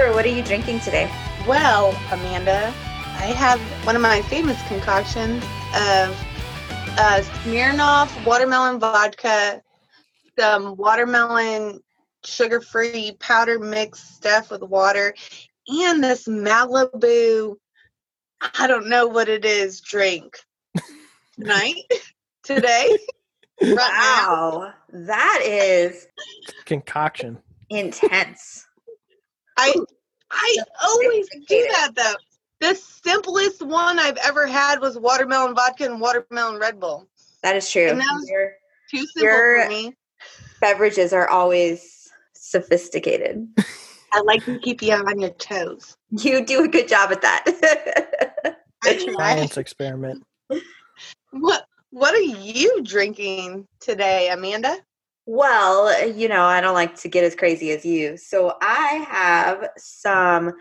Amber, what are you drinking today? Well, Amanda, I have one of my famous concoctions of uh, Smirnoff watermelon vodka, some watermelon sugar-free powder mix stuff with water, and this Malibu. I don't know what it is. Drink tonight, today. Right. Wow, that is Concoction. intense. I I always do that though. The simplest one I've ever had was watermelon vodka and watermelon Red Bull. That is true. And that was- Your Too simple You're- for me. beverages are always sophisticated. I like to keep you on your toes. You do a good job at that. Science experiment. What What are you drinking today, Amanda? Well, uh, you know, I don't like to get as crazy as you. So I have some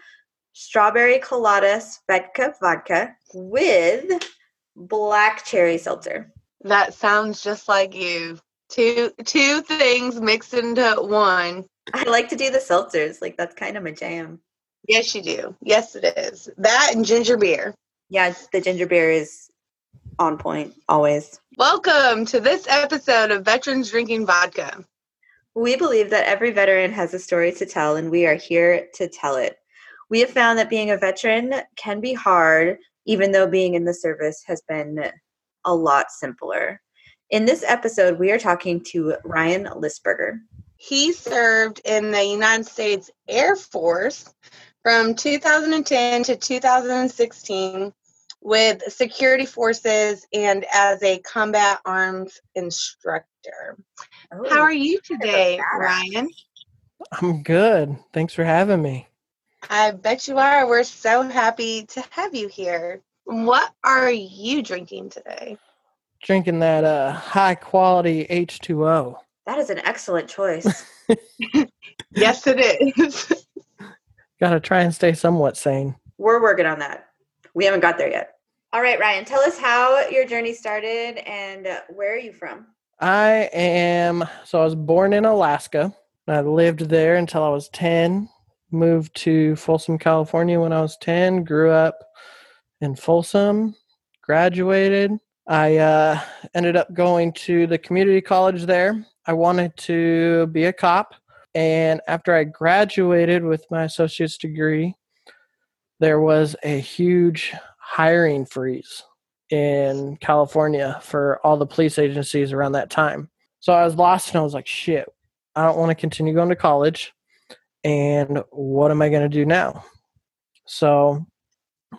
strawberry colada Svedka vodka with black cherry seltzer. That sounds just like you. Two two things mixed into one. I like to do the seltzers. Like that's kind of my jam. Yes, you do. Yes, it is. That and ginger beer. Yeah, the ginger beer is on point always. Welcome to this episode of Veterans Drinking Vodka. We believe that every veteran has a story to tell, and we are here to tell it. We have found that being a veteran can be hard, even though being in the service has been a lot simpler. In this episode, we are talking to Ryan Lisberger. He served in the United States Air Force from 2010 to 2016 with security forces and as a combat arms instructor. How are you today. Ryan? I'm good. Thanks for having me. I bet you are. We're so happy to have you here. What are you drinking today? Drinking that uh, high quality H2O. That is an excellent choice. Yes, it is. Got to try and stay somewhat sane. We're working on that. We haven't got there yet. All right, Ryan, tell us how your journey started and uh, where are you from? I am, so I was born in Alaska. I lived there until I was 10. Moved to Folsom, California when I was 10. Grew up in Folsom. Graduated. I uh, ended up going to the community college there. I wanted to be a cop. And after I graduated with my associate's degree, there was a huge hiring freeze in California for all the police agencies around that time. So I was lost and I was like, shit, I don't want to continue going to college. And what am I going to do now? So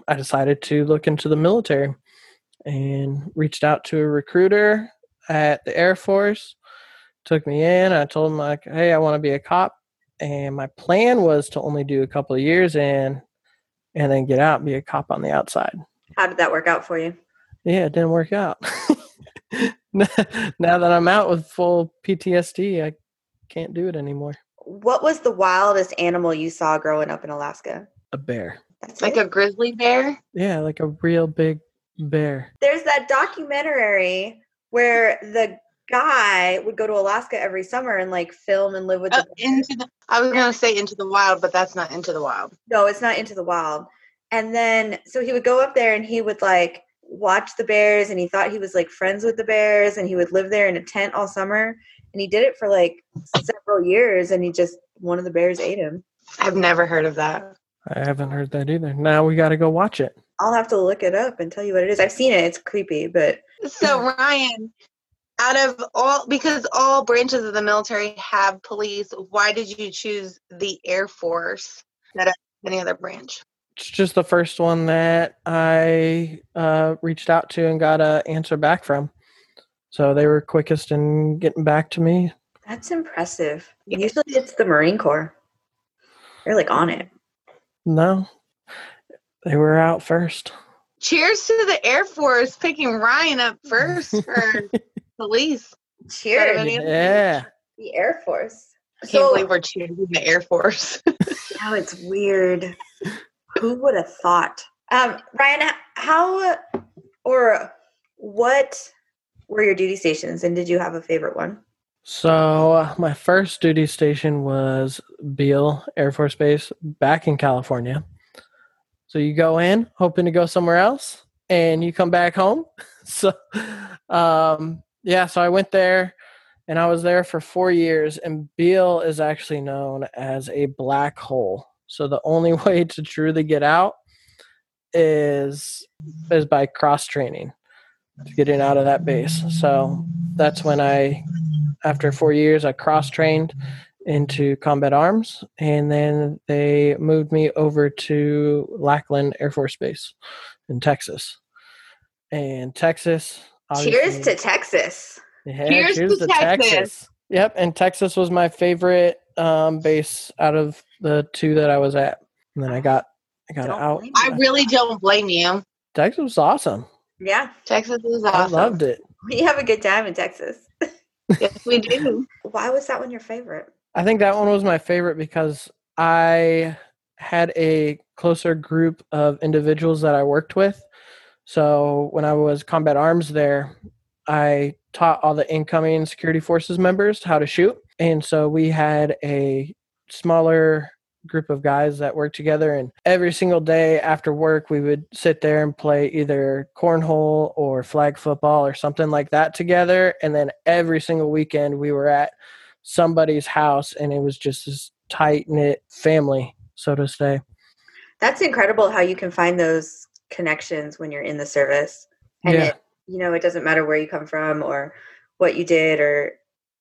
I decided to look into the military and reached out to a recruiter at the Air Force. Took me in. I told him like, "Hey, I want to be a cop." And my plan was to only do a couple of years and and then get out and be a cop on the outside. How did that work out for you? Yeah, it didn't work out. now that I'm out with full PTSD, I can't do it anymore. What was the wildest animal you saw growing up in Alaska? A bear. That's like it? a grizzly bear? Yeah, like a real big bear. There's that documentary where the guy would go to Alaska every summer and like film and live with Uh, the into the, I was going to say into the wild, but that's not into the wild. No, it's not into the wild. And then so he would go up there and he would like watch the bears and he thought he was like friends with the bears and he would live there in a tent all summer and he did it for like several years and he just one of the bears ate him. I've never heard of that. I haven't heard that either. Now we got to go watch it. I'll have to look it up and tell you what it is. I've seen it. It's creepy, but So, Ryan, out of all, because all branches of the military have police, why did you choose the Air Force instead of any other branch? It's just the first one that I uh, reached out to and got a answer back from. So they were quickest in getting back to me. that's impressive. Yeah. Usually it's the Marine Corps. They're like on it. No, they were out first. Cheers to the Air Force picking Ryan up first for police. Cheers. Yeah. The Air Force. I can't So believe we're cheering the Air Force. now it's weird. Who would have thought? Um, Ryan, how or what were your duty stations and did you have a favorite one? So uh, my first duty station was Beale Air Force Base back in California. So you go in hoping to go somewhere else and you come back home. So, um, yeah, so I went there and I was there for four years. And Beale is actually known as a black hole. So the only way to truly get out is is by cross training getting out of that base. So that's when I, after four years, I cross trained into combat arms, and then they moved me over to Lackland Air Force Base in Texas. And Texas. Cheers to Texas. Yeah, cheers, cheers to, to Texas. Texas. Yep, and Texas was my favorite um, base out of the two that I was at. And then I got I got don't out. I really don't blame you. Texas was awesome. Yeah, Texas was awesome. I loved it. We have a good time in Texas. yes, we do. Why was that one your favorite? I think that one was my favorite because I had a closer group of individuals that I worked with. So when I was combat arms there, I taught all the incoming security forces members how to shoot. And so we had a smaller group of guys that worked together. And every single day after work we would sit there and play either cornhole or flag football or something like that together. And then every single weekend we were at somebody's house and it was just this tight knit family so to say. That's incredible how you can find those connections when you're in the service. And yeah. it, you know it doesn't matter where you come from or what you did or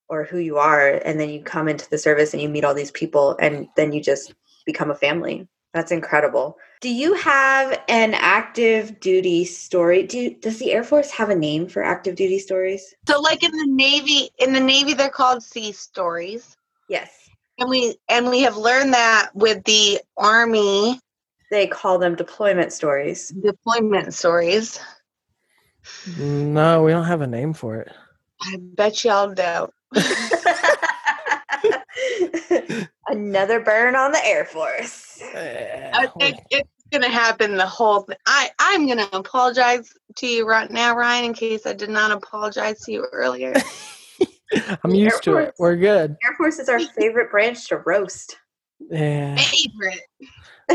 or who you are and then you come into the service and you meet all these people and then you just become a family. That's incredible. Do you have an active duty story? Do does the air force have a name for active duty stories? So like in the navy in the navy they're called sea stories. Yes. And we and we have learned that with the army they call them deployment stories deployment stories no we don't have a name for it i bet y'all don't Another burn on the Air Force. Eh, it, it's going to happen the whole thing. I, I'm going to apologize to you right now, Ryan, in case I did not apologize to you earlier. I'm used Air to Force, it. We're good. Air Force is our favorite branch to roast. Yeah. Favorite.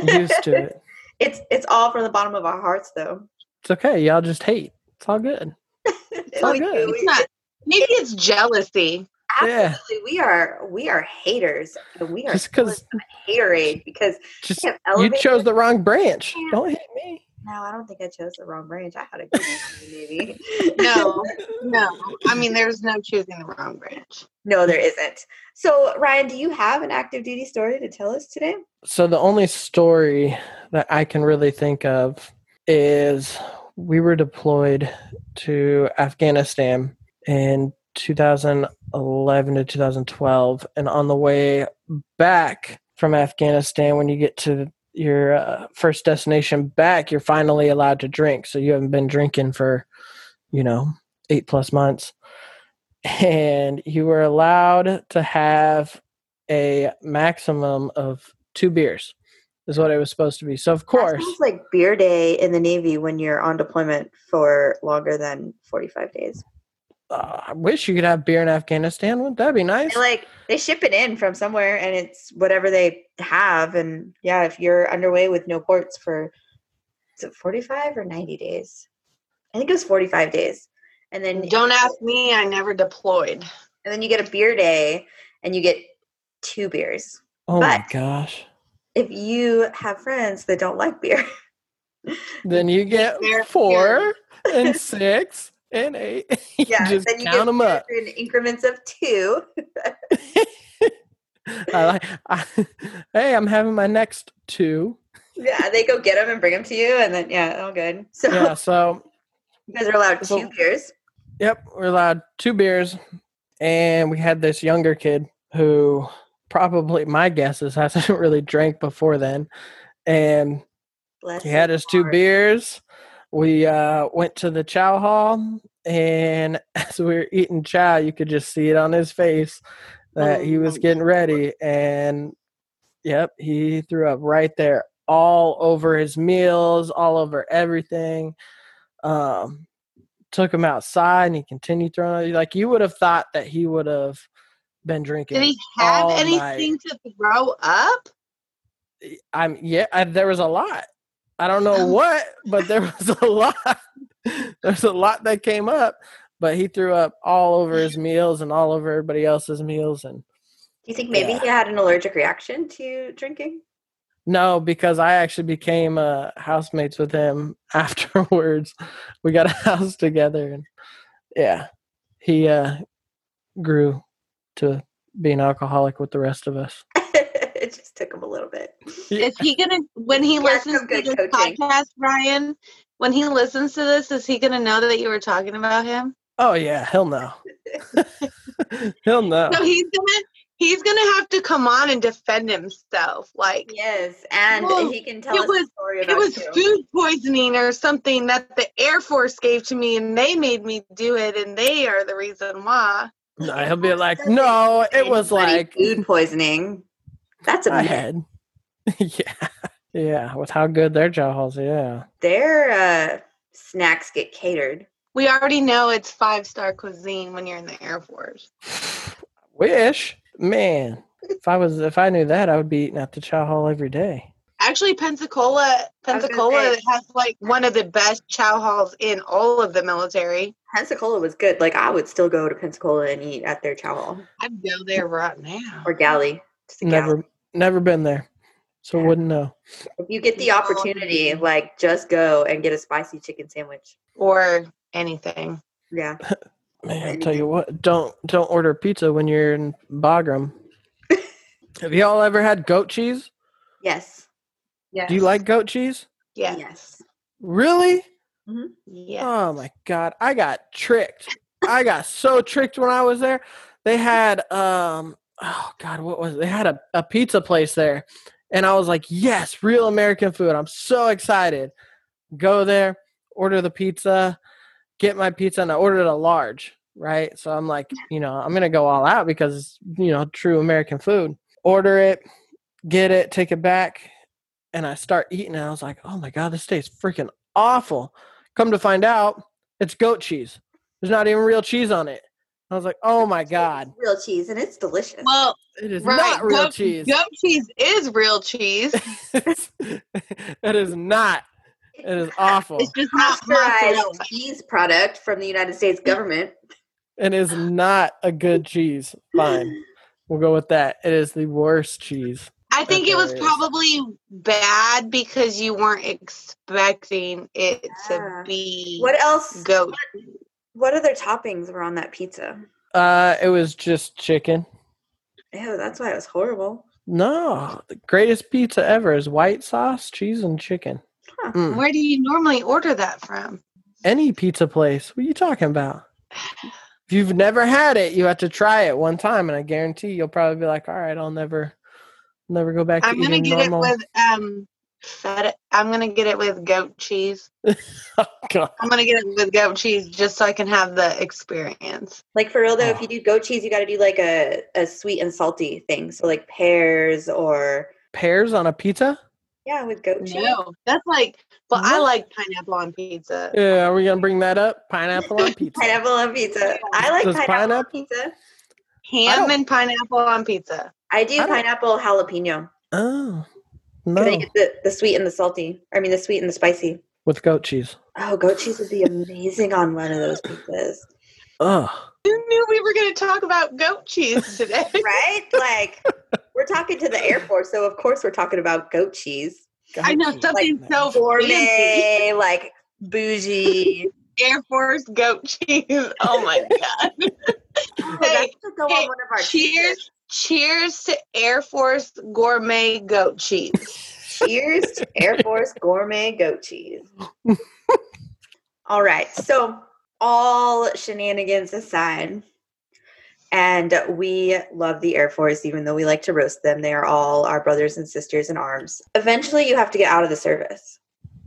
Used to it. It's it's all from the bottom of our hearts, though. It's okay. Y'all just hate. It's all good. It's all good. It's not, maybe it's jealousy. Absolutely, yeah. we are we are haters, and we are just because haterade because just you chose the wrong branch. Don't hate me. No, I don't think I chose the wrong branch. I had a good maybe. no, no. I mean, there's no choosing the wrong branch. No, there isn't. So, Ryan, do you have an active duty story to tell us today? So, the only story that I can really think of is we were deployed to Afghanistan in 2011 to 2012 and on the way back from afghanistan when you get to your uh, first destination back you're finally allowed to drink. So you haven't been drinking for you know eight plus months. And you were allowed to have a maximum of two beers is what it was supposed to be. So of course sounds like beer day in the navy when you're on deployment for longer than 45 days uh, I wish you could have beer in Afghanistan. Wouldn't that be nice? like they ship it in from somewhere, and it's whatever they have. And yeah, if you're underway with no ports for is it 45 or 90 days? I think it was 45 days. And then don't ask me. I never deployed. And then you get a beer day, and you get two beers. Oh but my gosh! If you have friends that don't like beer, then you get four and six and eight. you yeah, just then you count them up in increments of two. I. I, hey, I'm having my next two. Yeah, they go get them and bring them to you, and then yeah, all good. So yeah, so you guys are allowed so, two beers. Yep, we're allowed two beers, and we had this younger kid who probably my guess is hasn't really drank before then, and Bless he had his two beers we uh, went to the chow hall, and as we were eating chow, you could just see it on his face that oh, he was getting ready. And yep, he threw up right there, all over his meals, all over everything. Um, took him outside, and he continued throwing. Like you would have thought that he would have been drinking. Did he have anything to throw up? I'm yeah. I, there was a lot. I don't know what, but there was a lot. There's a lot that came up, but he threw up all over his meals and all over everybody else's meals. And Do you think maybe Yeah. he had an allergic reaction to drinking? no, because I actually became uh, housemates with him afterwards. We got a house together, and yeah, he uh, grew to be an alcoholic with the rest of us. It just took him a little bit. Is he gonna when he Yeah, listens to this coaching. podcast, Brian? When he listens to this, is he gonna know that you were talking about him? Oh yeah, he'll know. he'll know. So he's gonna he's gonna have to come on and defend himself. Like Yes, and Well, he can tell it us was- a story it was you. food poisoning or something that the Air Force gave to me, and they made me do it, and they are the reason why. No, he'll be like, no, it was like food poisoning. That's a I myth. had. yeah, yeah, with how good their chow halls. Yeah, Their uh, snacks get catered. We already know it's five star cuisine when you're in the Air Force. wish man. If I was, if I knew that, I would be eating at the chow hall every day. Actually, Pensacola, I was gonna Pensacola say- has like one of the best chow halls in all of the military. Pensacola was good. Like I would still go to Pensacola and eat at their chow hall I'd go there right now. or galley. Just a Never, galley. Never been there, so Yeah. wouldn't know. If you get the opportunity, like just go and get a spicy chicken sandwich. Or anything. Yeah. Man, I'll tell you what, don't don't order pizza when you're in Bagram. Have y'all ever had goat cheese? Yes. Yes. Do you like goat cheese? Yeah. Yes. Really? Yeah. Oh my god, I got tricked. I got so tricked when I was there. They had um oh god, what was it? They had a, a pizza place there. And I was like, "Yes, real American food. I'm so excited." Go there, order the pizza, get my pizza and I ordered a large, right? So I'm like, you know, I'm to go all out because you know, true American food. Order it, get it, take it back, and I start eating and I was like, "Oh my god, this tastes freaking awful." Come to find out, it's goat cheese. There's not even real cheese on it. I was like, "Oh my god, Real cheese and it's delicious. Well, it is right. not real goat, cheese." Goat cheese is real cheese. it is not. It is awful. It's just not pasteurized cheese product from the United States government. It is not a good cheese. Fine. We'll go with that. It is the worst cheese. I think it was there is. probably bad because you weren't expecting it Yeah. to be What else? goat. What other toppings were on that pizza? Uh, it was just chicken. Ew, that's why it was horrible. No, the greatest pizza ever is white sauce, cheese, and chicken. Huh. Mm. Where do you normally order that from? Any pizza place. What are you talking about? If you've never had it, you have to try it one time, and I guarantee you'll probably be like, "All right, I'll never, never go back to I'm gonna eating get normal." it with um feta. I'm gonna get it with goat cheese. oh, God. I'm gonna get it with goat cheese just so I can have the experience. Like for real though, if Oh. you do goat cheese, you got to do like a, a sweet and salty thing. So like pears or Pears on a pizza? yeah, with goat cheese. No, that's like. Well, I like pineapple on pizza. Yeah, are we gonna bring that up? Pineapple on pizza. Pineapple on pizza. I like Does pineapple, on pizza. Ham and pineapple on pizza. I do I pineapple jalapeno. Oh, 'Cause I no, get the, the sweet and the salty. I mean the sweet and the spicy. with goat cheese. Oh, goat cheese would be amazing on one of those pizzas. Oh, Who knew we were going to talk about goat cheese today? Right? Like we're talking to the Air Force, so of course we're talking about goat cheese. I know cheese. something man. so fancy. Gourmet, like bougie. Air Force goat cheese. Oh my god! Oh, Hey, that should go hey, on one of our cheers! Cheers to Air Force gourmet goat cheese. Cheers to Air Force gourmet goat cheese. all right. So, all shenanigans aside, and we love the Air Force, even though we like to roast them. They are all our brothers and sisters in arms. Eventually, you have to get out of the service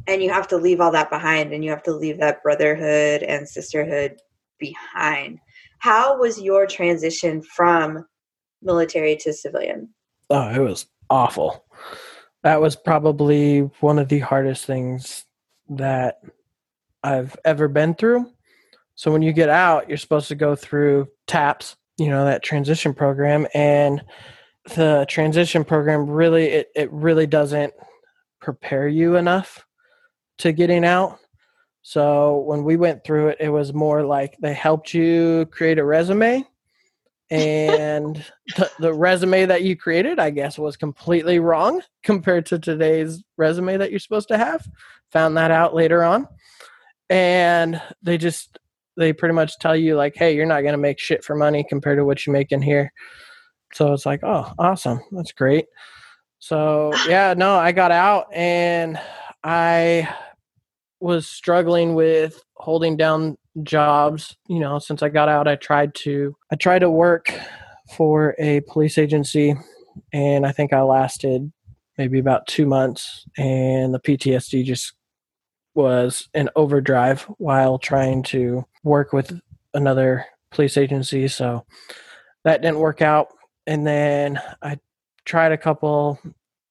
and you have to leave all that behind and you have to leave that brotherhood and sisterhood behind. How was your transition from military to civilian? Oh, it was awful. That was probably one of the hardest things that I've ever been through. So when you get out, you're supposed to go through TAPS, you know that transition program and the transition program really it, it really doesn't prepare you enough to getting out so when we went through it it was more like they helped you create a resume and the, the resume that you created i guess was completely wrong compared to today's resume that you're supposed to have. Found that out later on. And they just they pretty much tell you like hey you're not going to make shit for money compared to what you make in here. So it's like oh awesome. That's great. So yeah no i got out and i was struggling with holding down jobs you know since i got out i tried to i tried to work for a police agency and i think i lasted maybe about two months and the ptsd just was in overdrive while trying to work with another police agency. So that didn't work out. And then I tried a couple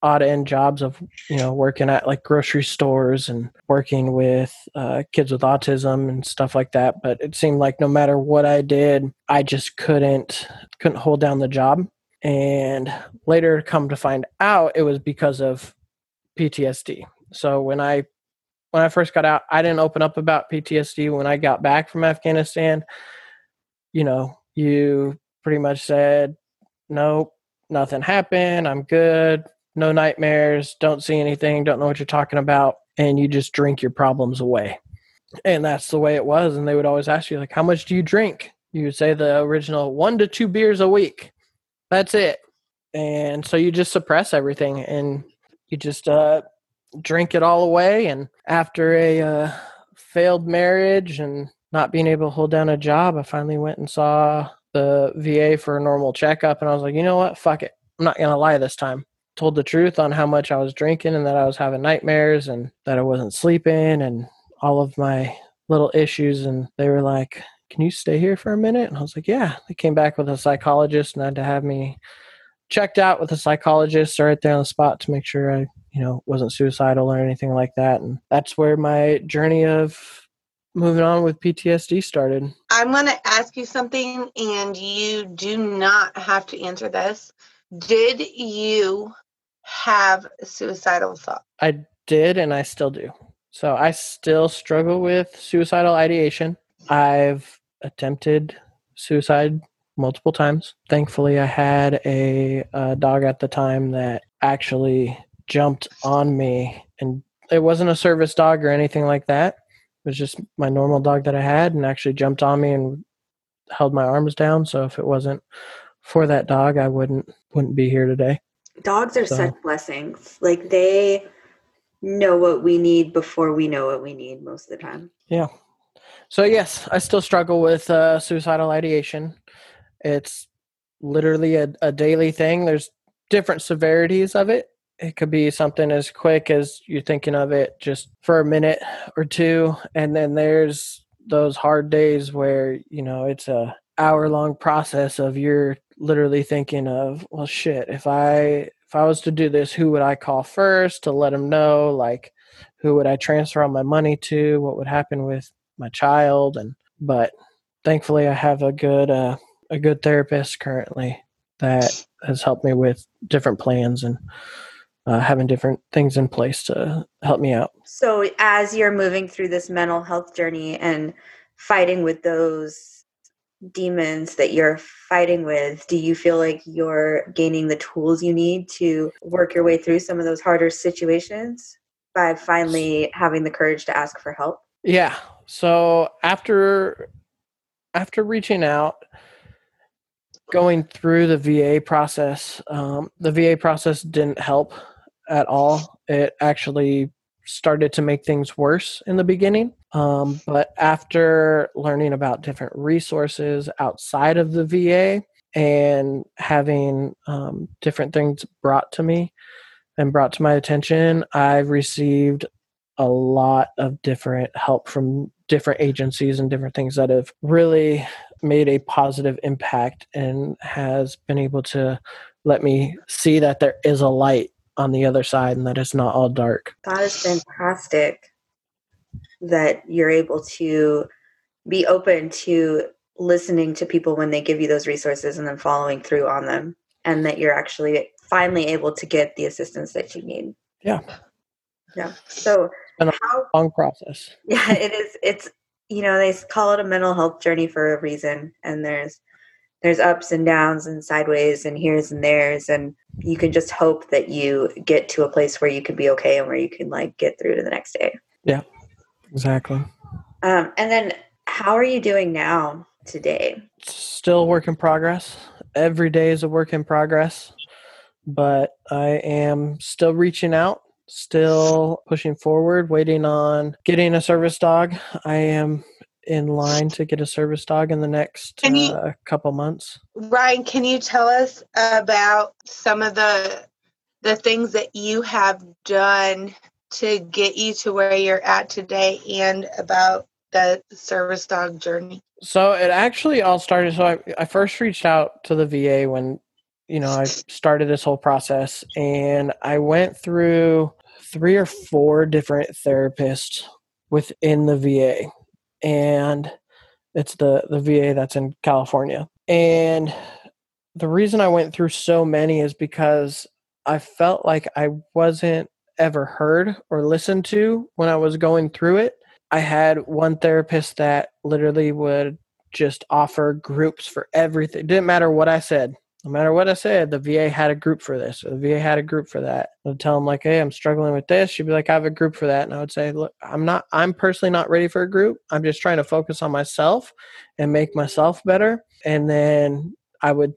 odd end jobs of you know working at like grocery stores and working with uh, kids with autism and stuff like that but it seemed like no matter what i did i just couldn't couldn't hold down the job and later come to find out it was because of ptsd so when i when I first got out, I didn't open up about PTSD. When I got back from Afghanistan, you know, you pretty much said, nope, nothing happened. I'm good. No nightmares. Don't see anything. Don't know what you're talking about. And you just drink your problems away. And that's the way it was. And they would always ask you, like, how much do you drink? You would say the original one to two beers a week. That's it. And so you just suppress everything and you just uh, drink it all away. And after a uh, failed marriage and not being able to hold down a job, I finally went and saw the VA for a normal checkup. And I was like, you know what? Fuck it. I'm not going to lie this time. Told the truth on how much I was drinking and that I was having nightmares and that I wasn't sleeping and all of my little issues. And they were like, can you stay here for a minute? And I was like, yeah. They came back with a psychologist and had to have me checked out with a psychologist right there on the spot to make sure I you know wasn't suicidal or anything like that and that's where my journey of moving on with PTSD started. I'm going to ask you something and you do not have to answer this. Did you have suicidal thoughts? I did and I still do. So I still struggle with suicidal ideation. I've attempted suicide multiple times. Thankfully, I had a, a dog at the time that actually jumped on me and it wasn't a service dog or anything like that. It was just my normal dog that I had and actually jumped on me and held my arms down. So if it wasn't for that dog, I wouldn't wouldn't be here today. Dogs are so. such blessings. Like they know what we need before we know what we need most of the time. Yeah. So yes, I still struggle with uh, suicidal ideation. It's literally a, a daily thing. There's different severities of it it could be something as quick as you're thinking of it just for a minute or two and then there's those hard days where you know it's a hour long process of you're literally thinking of well shit if i if i was to do this who would i call first to let them know like who would i transfer all my money to what would happen with my child and but thankfully i have a good uh, a good therapist currently that has helped me with different plans and uh, having different things in place to help me out. So, as you're moving through this mental health journey and fighting with those demons that you're fighting with, do you feel like you're gaining the tools you need to work your way through some of those harder situations by finally having the courage to ask for help? Yeah. So, after after reaching out going through the VA process, um, the VA process didn't help at all. It actually started to make things worse in the beginning. Um, but after learning about different resources outside of the VA and having um, different things brought to me and brought to my attention, I've received a lot of different help from different agencies and different things that have really made a positive impact and has been able to let me see that there is a light on the other side and that it's not all dark. That is fantastic that you're able to be open to listening to people when they give you those resources and then following through on them and that you're actually finally able to get the assistance that you need Yeah. yeah so a how long process. yeah it is it's you know they call it a mental health journey for a reason and there's there's ups and downs and sideways and here's and there's and you can just hope that you get to a place where you can be okay and where you can like get through to the next day Yeah. Exactly. um, and then how are you doing now today Still work in progress. Every day is a work in progress, but I am still reaching out, still pushing forward, waiting on getting a service dog. I am in line to get a service dog in the next you- uh, couple months. Ryan, can you tell us about some of the the things that you have done to get you to where you're at today and about the service dog journey? So it actually all started. So I, I first reached out to the VA when, you know, I started this whole process, and I went through three or four different therapists within the VA, and it's the the VA that's in California. And the reason I went through so many is because I felt like I wasn't ever heard or listened to when I was going through it. I had one therapist that literally would just offer groups for everything. It didn't matter what I said. No matter what I said, the VA had a group for this, the VA had a group for that. I'd tell them like, "Hey, I'm struggling with this." She'd be like, "I have a group for that," and I would say, "Look, I'm not. I'm personally not ready for a group. I'm just trying to focus on myself and make myself better." And then I would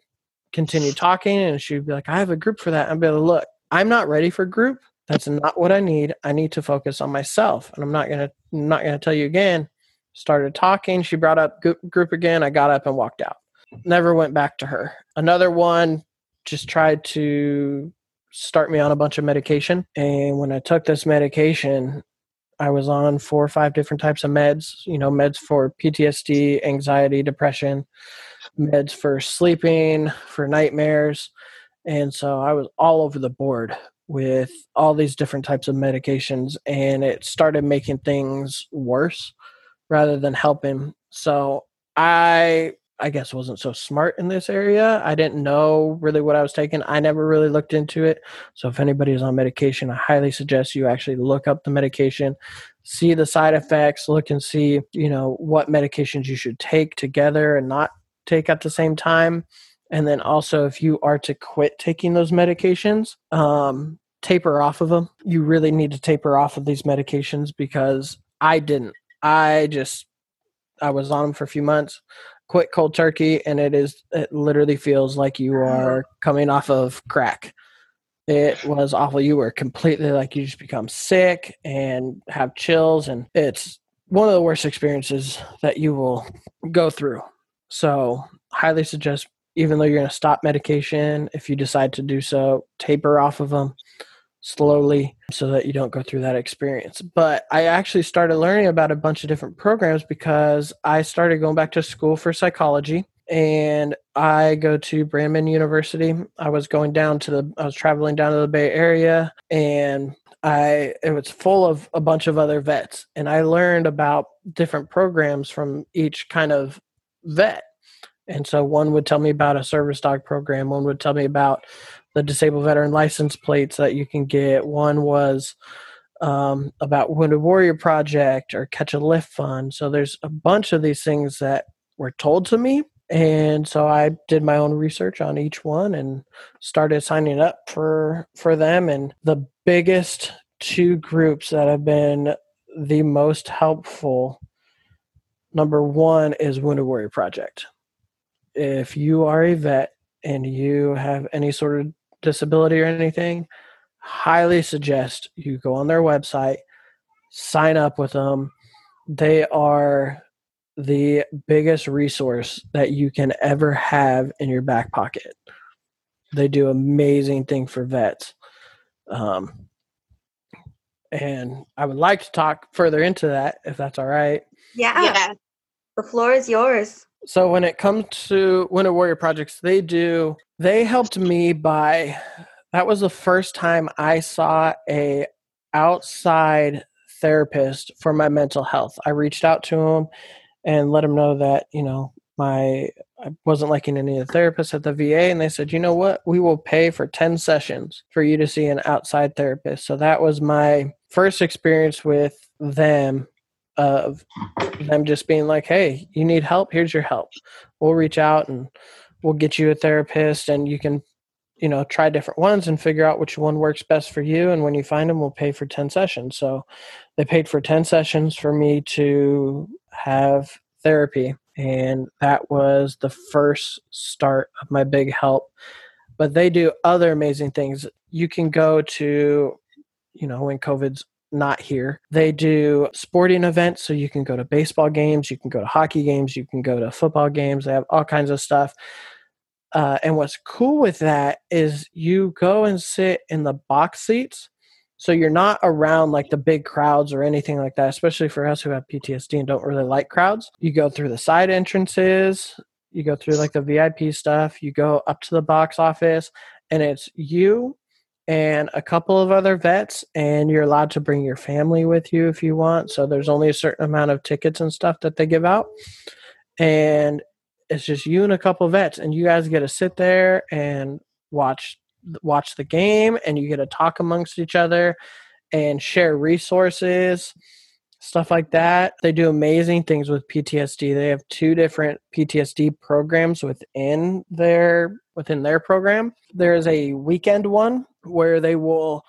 continue talking, and she'd be like, "I have a group for that." I'd be like, "Look, I'm not ready for group. That's not what I need. I need to focus on myself, and I'm not gonna. Not gonna tell you again." Started talking. She brought up group again. I got up and walked out. Never went back to her. Another one just tried to start me on a bunch of medication, and when I took this medication, I was on four or five different types of meds. You know, meds for PTSD, anxiety, depression, meds for sleeping, for nightmares. And so I was all over the board with all these different types of medications, and it started making things worse rather than helping. So I I guess wasn't so smart in this area. I didn't know really what I was taking. I never really looked into it. So if anybody is on medication, I highly suggest you actually look up the medication, see the side effects, look and see, you know, what medications you should take together and not take at the same time. And then also if you are to quit taking those medications, um taper off of them. You really need to taper off of these medications because I didn't. I just I was on them for a few months, quit cold turkey, and it is it literally feels like you are coming off of crack. It was awful. You were completely like you just become sick and have chills, and it's one of the worst experiences that you will go through. So, highly suggest, even though you're going to stop medication, if you decide to do so, taper off of them slowly so that you don't go through that experience. But I actually started learning about a bunch of different programs because I started going back to school for psychology and I go to Brandman University. I was going down to the I was traveling down to the Bay Area and I it was full of a bunch of other vets and I learned about different programs from each kind of vet. And so one would tell me about a service dog program, one would tell me about the disabled veteran license plates that you can get. One was um, about Wounded Warrior Project or Catch a Lift Fund. So there's a bunch of these things that were told to me. And so I did my own research on each one and started signing up for for them. And the biggest two groups that have been the most helpful, number one is Wounded Warrior Project. If you are a vet and you have any sort of disability or anything, highly suggest you go on their website, sign up with them. They are the biggest resource that you can ever have in your back pocket. They do amazing thing for vets. Um, and I would like to talk further into that if that's all right. Yeah, Yeah. the floor is yours. So when it comes to Wounded Warrior projects, they do they helped me by that was the first time I saw a outside therapist for my mental health. I reached out to him and let him know that, you know, my I wasn't liking any of the therapists at the VA, and they said, you know what, we will pay for ten sessions for you to see an outside therapist. So that was my first experience with them of them just being like, hey, you need help? Here's your help. We'll reach out and we'll get you a therapist, and you can you know try different ones and figure out which one works best for you. And when you find them we'll pay for 10 sessions. So they paid for 10 sessions for me to have therapy. And that was the first start of my big help. But they do other amazing things. You can go to you know when covid's not here they do sporting events so you can go to baseball games you can go to hockey games you can go to football games they have all kinds of stuff uh, and what's cool with that is you go and sit in the box seats. So you're not around like the big crowds or anything like that, especially for us who have PTSD and don't really like crowds. You go through the side entrances, you go through like the VIP stuff, you go up to the box office, and it's you and a couple of other vets, and you're allowed to bring your family with you if you want. So there's only a certain amount of tickets and stuff that they give out. And it's just you and a couple vets and you guys get to sit there and watch watch the game and you get to talk amongst each other and share resources stuff like that they do amazing things with ptsd they have two different ptsd programs within their within their program there's a weekend one where they will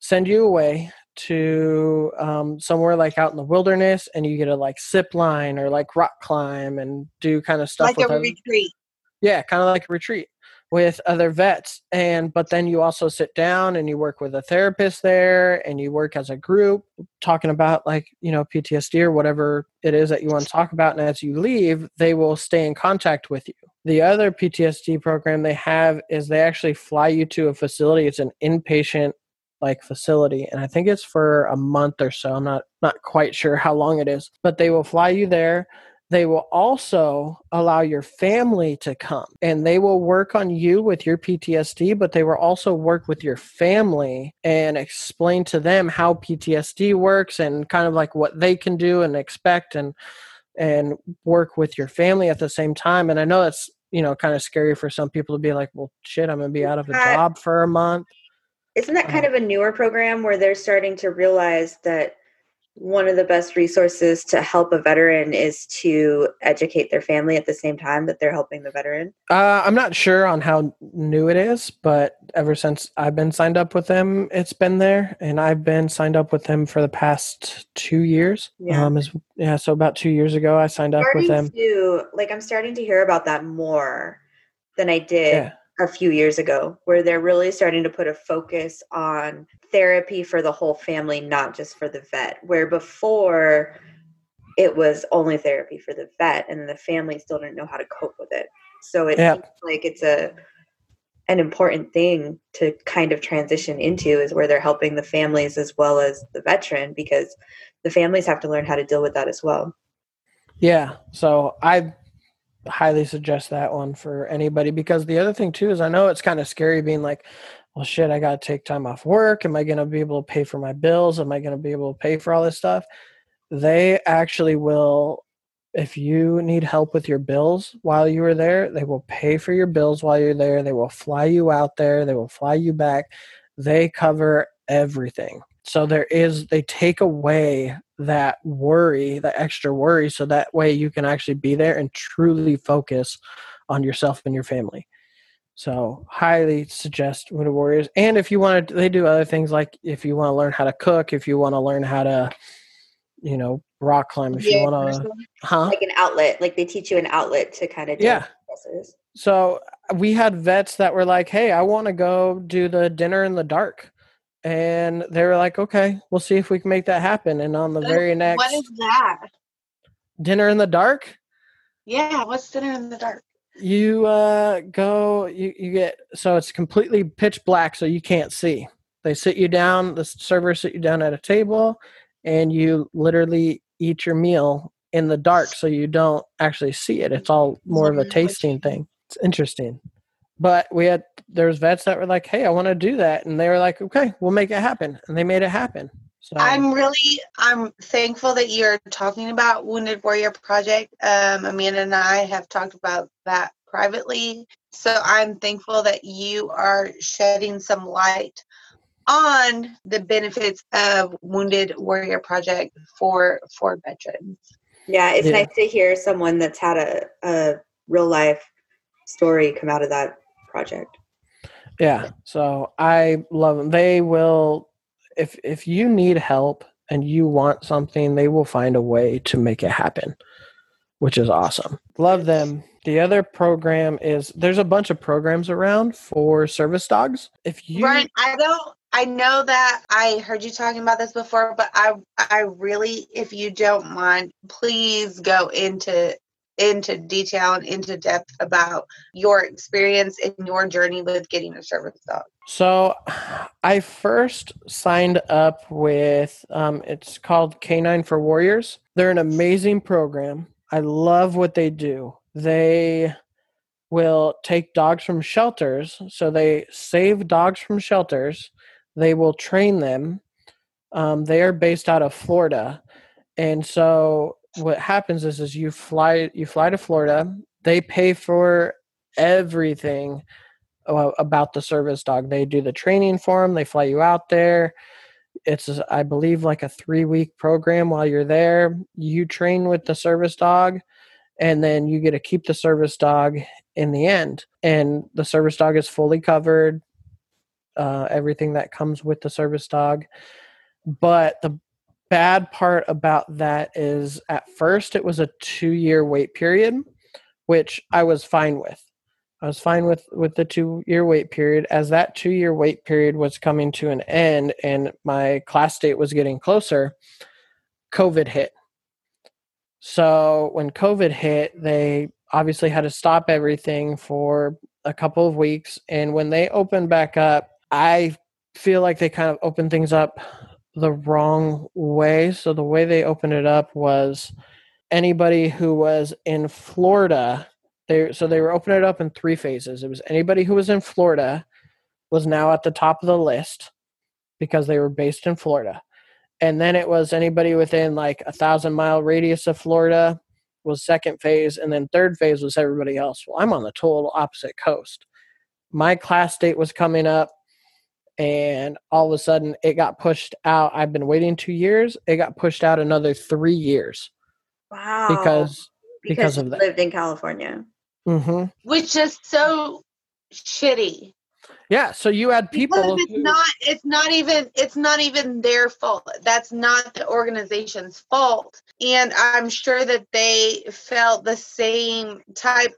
send you away to um, somewhere like out in the wilderness and you get to like zip line or like rock climb and do kind of stuff like a retreat. Yeah kind of like a retreat with other vets and but then you also sit down and you work with a therapist there and you work as a group talking about like you know ptsd or whatever it is that you want to talk about and as you leave they will stay in contact with you the other ptsd program they have is they actually fly you to a facility. It's an inpatient like facility and i think it's for a month or so. I'm not not quite sure how long it is but they will fly you there. They will also allow your family to come and they will work on you with your PTSD, but they will also work with your family and explain to them how PTSD works and kind of like what they can do and expect and and work with your family at the same time. And I know that's you know kind of scary for some people to be like, well, shit, I'm gonna be out of a job for a month. Isn't that kind uh-huh. of a newer program where they're starting to realize that one of the best resources to help a veteran is to educate their family at the same time that they're helping the veteran? Uh, I'm not sure on how new it is, but ever since I've been signed up with them, it's been there, and I've been signed up with them for the past two years. Yeah, um, is, yeah. So about two years ago, I signed up with them. To, like, I'm starting to hear about that more than I did. Yeah a few years ago where they're really starting to put a focus on therapy for the whole family not just for the vet where before it was only therapy for the vet and the family still didn't know how to cope with it. So it yeah. seems like it's a an important thing to kind of transition into is where they're helping the families as well as the veteran because the families have to learn how to deal with that as well. Yeah. So i highly suggest that one for anybody because the other thing too is I know it's kind of scary being like, well, shit, I got to take time off work. Am I going to be able to pay for my bills? Am I going to be able to pay for all this stuff? They actually will, if you need help with your bills while you are there, they will pay for your bills while you're there. They will fly you out there. They will fly you back. They cover everything. So there is, they take away that worry, that extra worry, so that way you can actually be there and truly focus on yourself and your family. So highly suggest Wounded Warriors. And if you want to, they do other things like if you want to learn how to cook, if you want to learn how to, you know, rock climb, if yeah, you want to, huh? Like an outlet, like they teach you an outlet to kind of yeah. So we had vets that were like, "Hey, I want to go do the dinner in the dark." And they were like, "Okay, we'll see if we can make that happen." And on the very next, what is that? Dinner in the dark. Yeah, what's dinner in the dark? You uh go. You you get so it's completely pitch black, so you can't see. They sit you down. The servers sit you down at a table, and you literally eat your meal in the dark, so you don't actually see it. It's all more of a tasting thing. It's interesting but we had there's vets that were like hey i want to do that and they were like okay we'll make it happen and they made it happen So I'm really I'm thankful that you're talking about Wounded Warrior Project. Um, Amanda and I have talked about that privately. So I'm thankful that you are shedding some light on the benefits of Wounded Warrior Project for for veterans. Yeah, it's Yeah. nice to hear someone that's had a, a real life story come out of that project. Yeah. So I love them. They will if if you need help and you want something, they will find a way to make it happen, which is awesome. Love them. The other program is there's a bunch of programs around for service dogs. If you Ryan, I don't. I know that I heard you talking about this before, but I, I really, if you don't mind, please go into into detail and into depth about your experience and your journey with getting a service dog. So, I first signed up with um, it's called Canine for Warriors. They're an amazing program. I love what they do. They will take dogs from shelters, so they save dogs from shelters. They will train them. Um, they are based out of Florida, and so what happens is, is you fly you fly to Florida. They pay for everything about the service dog. They do the training for them. They fly you out there. It's I believe like a three week program while you're there. You train with the service dog, and then you get to keep the service dog in the end. And the service dog is fully covered. Uh, everything that comes with the service dog. But the bad part about that is at first it was a two year wait period, which I was fine with. I was fine with with the two year wait period as that two year wait period was coming to an end and my class date was getting closer. COVID hit. So when COVID hit, they obviously had to stop everything for a couple of weeks. And when they opened back up, I feel like they kind of opened things up the wrong way. So the way they opened it up was anybody who was in Florida. They so they were opening it up in three phases. It was anybody who was in Florida was now at the top of the list because they were based in Florida. And then it was anybody within like a thousand mile radius of Florida was second phase, and then third phase was everybody else. Well, I'm on the total opposite coast. My class date was coming up, and all of a sudden it got pushed out. I've been waiting two years. It got pushed out another three years Wow. because because you of that. lived in California. hmm Which is so shitty. yeah. So you had people. because it's who- not it's not even it's not even their fault that's not the organization's fault and i'm sure that they felt the same type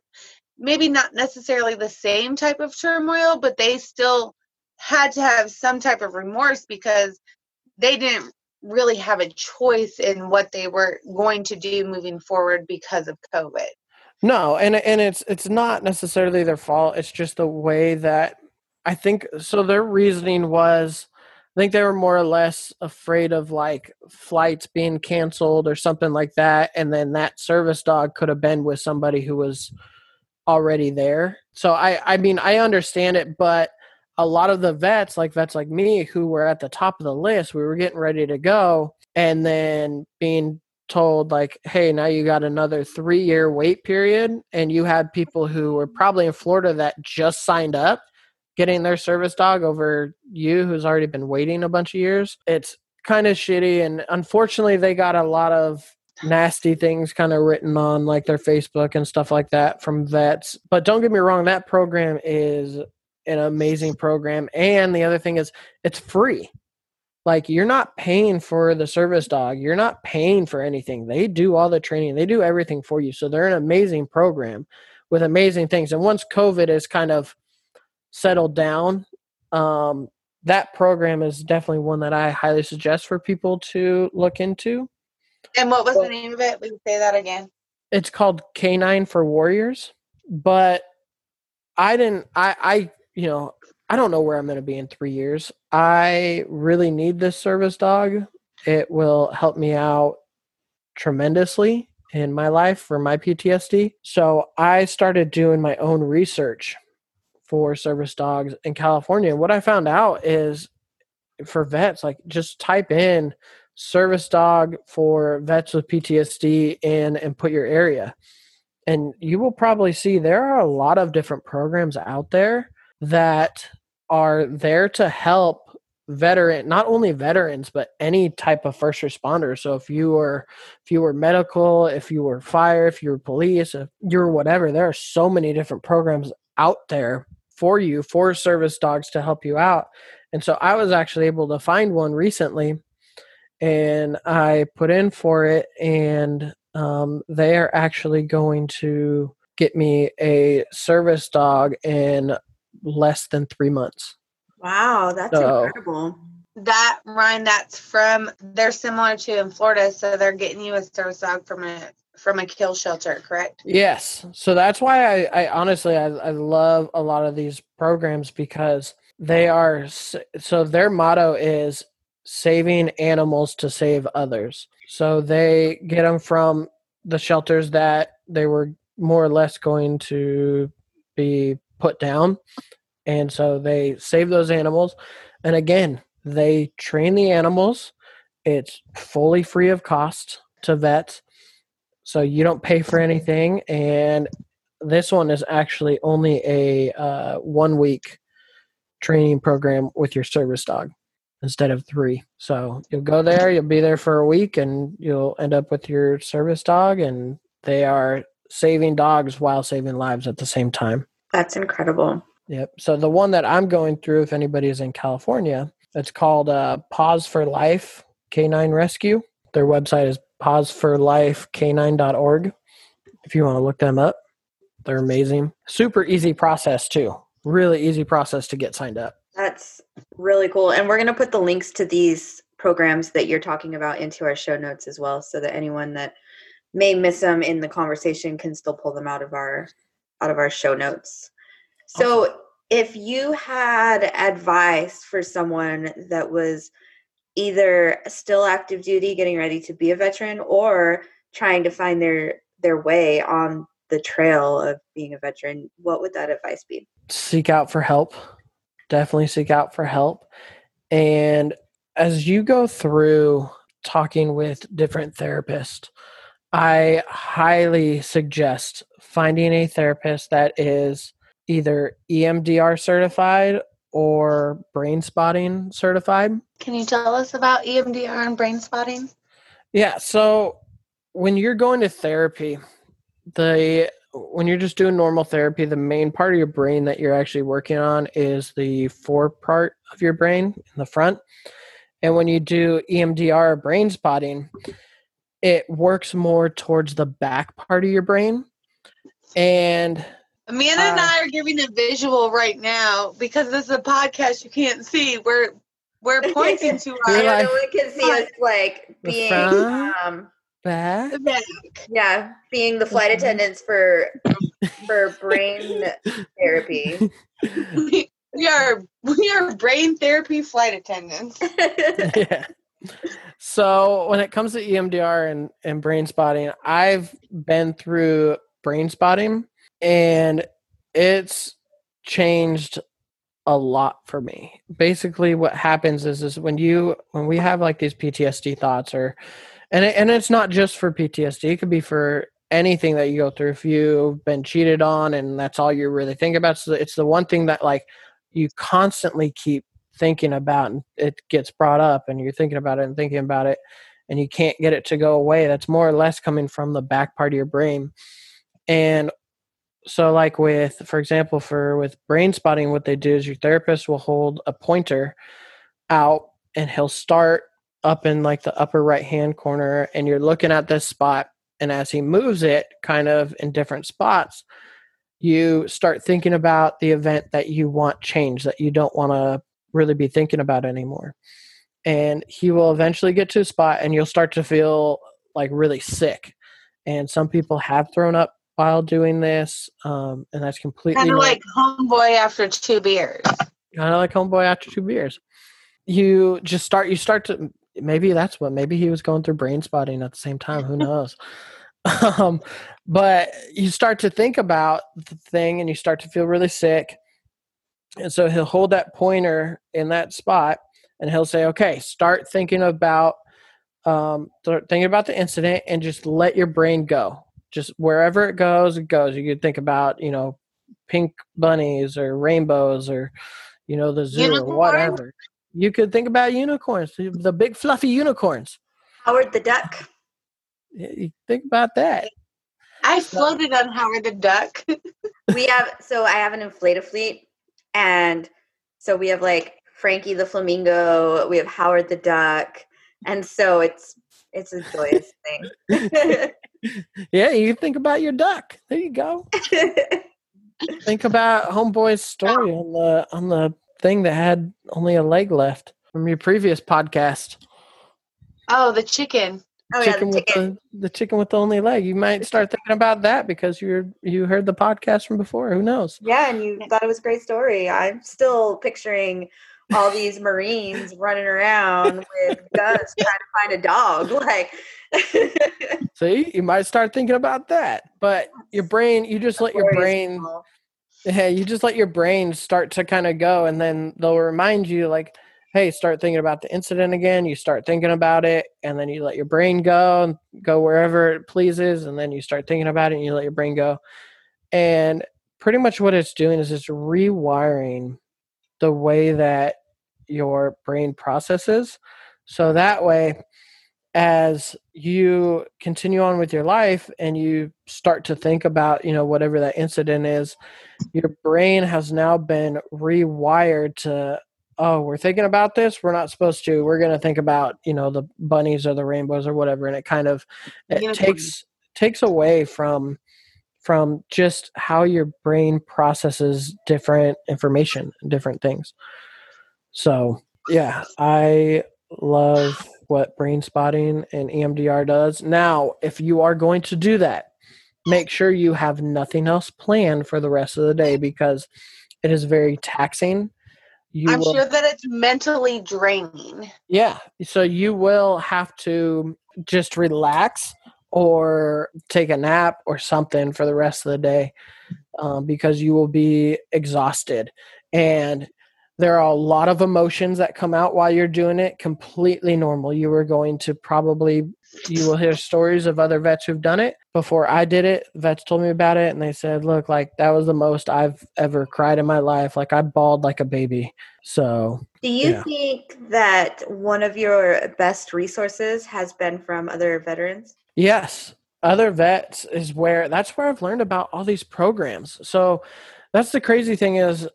maybe not necessarily the same type of turmoil but they still had to have some type of remorse because they didn't really have a choice in what they were going to do moving forward because of covid No, and and it's it's not necessarily their fault. It's just the way that I think so their reasoning was I think they were more or less afraid of like flights being canceled or something like that and then that service dog could have been with somebody who was already there. So I I mean I understand it but a lot of the vets like vets like me who were at the top of the list we were getting ready to go. And then being told like hey now you got another three year wait period and you had people who were probably in florida that just signed up getting their service dog over you who's already been waiting a bunch of years. It's kind of shitty and unfortunately they got a lot of nasty things kind of written on like their facebook and stuff like that from vets. But don't get me wrong that program is an amazing program and the other thing is it's free. Like you're not paying for the service dog you're not paying for anything. They do all the training they do everything for you so they're an amazing program with amazing things and once covid is kind of settled down um, that program is definitely one that i highly suggest for people to look into. And what was the name of it? We can say that again? It's called K9 for Warriors, but I didn't I I you know, I don't know where I'm going to be in 3 years. I really need this service dog. It will help me out tremendously in my life for my PTSD. So I started doing my own research for service dogs in California. And what I found out is for vets, like just type in service dog for vets with PTSD in and put your area. And you will probably see there are a lot of different programs out there that are there to help veteran not only veterans but any type of first responder so if you were if you were medical if you were fire if you were police if you're whatever there are so many different programs out there for you for service dogs to help you out. And so i was actually able to find one recently and i put in for it and um, they are actually going to get me a service dog in less than three months Wow, that's So- incredible. That Ryan, that's from they're similar to in Florida, so they're getting you a service dog from a from a kill shelter, correct? Yes. So that's why I, I honestly I, I love a lot of these programs because they are so their motto is saving animals to save others. So they get them from the shelters that they were more or less going to be put down. And so they save those animals. And again, they train the animals. It's fully free of cost to vets so you don't pay for anything and this one is actually only a uh, one week training program with your service dog instead of three so you'll go there you'll be there for a week and you'll end up with your service dog and they are saving dogs while saving lives at the same time That's incredible. Yep. So the one that I'm going through, if anybody is in California, it's called uh, Paws for Life Canine Rescue. Their website is pawsforlifek9.org. If you want to look them up, they're amazing. Super easy process too. Really easy process to get signed up. That's really cool. And we're going to put the links to these programs that you're talking about into our show notes as well so that anyone that may miss them in the conversation can still pull them out of our out of our show notes. So, if you had advice for someone that was either still active duty getting ready to be a veteran or trying to find their their way on the trail of being a veteran, what would that advice be? seek out for help. Definitely seek out for help. And as you go through talking with different therapists, I highly suggest finding a therapist that is either EMDR certified or brain spotting certified. Can you tell us about EMDR and brain spotting? Yeah, so when you're going to therapy, the when you're just doing normal therapy, the main part of your brain that you're actually working on is the fore part of your brain in the front. And when you do EMDR brain spotting, it works more towards the back part of your brain. And Amanda and Uh, I are giving a visual right now because this is a podcast you can't see. We're we're pointing to I You're our know like- no one can see us like The being front? um back, back. yeah, being the flight attendants for for brain therapy. We, we are we are brain therapy flight attendants. yeah. So when it comes to EMDR and, and brain spotting, I've been through brain spotting and it's changed a lot for me. Basically what happens is is when you when we have like these PTSD thoughts or and it, and it's not just for PTSD, it could be for anything that you go through if you've been cheated on and that's all you really think about so it's the one thing that like you constantly keep thinking about and it gets brought up and you're thinking about it and thinking about it and you can't get it to go away that's more or less coming from the back part of your brain. And so like with for example for with brain spotting what they do is your therapist will hold a pointer out and he'll start up in like the upper right hand corner and you're looking at this spot and as he moves it kind of in different spots you start thinking about the event that you want changed that you don't want to really be thinking about anymore. And he will eventually get to a spot and you'll start to feel like really sick. And some people have thrown up while doing this um, and that's completely Kind of like homeboy after two beers. kind of like homeboy after two beers. You just start you start to maybe that's what maybe he was going through brain spotting at the same time who knows? Um, but you start to think about the thing and you start to feel really sick and so he'll hold that pointer in that spot and he'll say, "Okay, start thinking about um, start thinking about the incident and just let your brain go. Just wherever it goes, it goes. You could think about, you know, pink bunnies or rainbows or, you know, the zoo Unicorn? or whatever. You could think about unicorns, the big fluffy unicorns. Howard the Duck. You think about that. I floated on Howard the Duck. we have so I have an inflated fleet, and so we have like Frankie the flamingo. We have Howard the duck, and so it's it's a joyous thing. Yeah, you think about your duck. There you go. Think about Homeboy's story on the on the thing that had only a leg left from your previous podcast. Oh, the chicken. Oh yeah, chicken the with chicken. the the chicken with the only leg. You might start thinking about that because you're you heard the podcast from before. Who knows? Yeah, and you thought it was a great story. I'm still picturing all these Marines running around with guns trying to find a dog. Like, See, you might start thinking about that. But your brain, you just let your brain people. Yeah, you just let your brain start to kind of go, and then they'll remind you, like, hey, start thinking about the incident again. You start thinking about it, and then you let your brain go and go wherever it pleases, and then you start thinking about it, and you let your brain go. And pretty much what it's doing is it's rewiring the way that your brain processes. So that way, as you continue on with your life and you start to think about, you know, whatever that incident is, your brain has now been rewired to oh we're thinking about this we're not supposed to we're going to think about you know the bunnies or the rainbows or whatever and it kind of it Unicorn. takes takes away from from just how your brain processes different information and different things so yeah i love what brain spotting and emdr does now if you are going to do that make sure you have nothing else planned for the rest of the day because it is very taxing. You I'm will, sure that it's mentally draining. yeah. So you will have to just relax or take a nap or something for the rest of the day um, because you will be exhausted. And there are a lot of emotions that come out while you're doing it. Completely normal. You are going to probably you will hear stories of other vets who've done it before I did it. Vets told me about it and they said, "Look, like that was the most I've ever cried in my life. Like I bawled like a baby." So, Do you Yeah. think that one of your best resources has been from other veterans? Yes, other vets is where that's where I've learned about all these programs. So that's the crazy thing is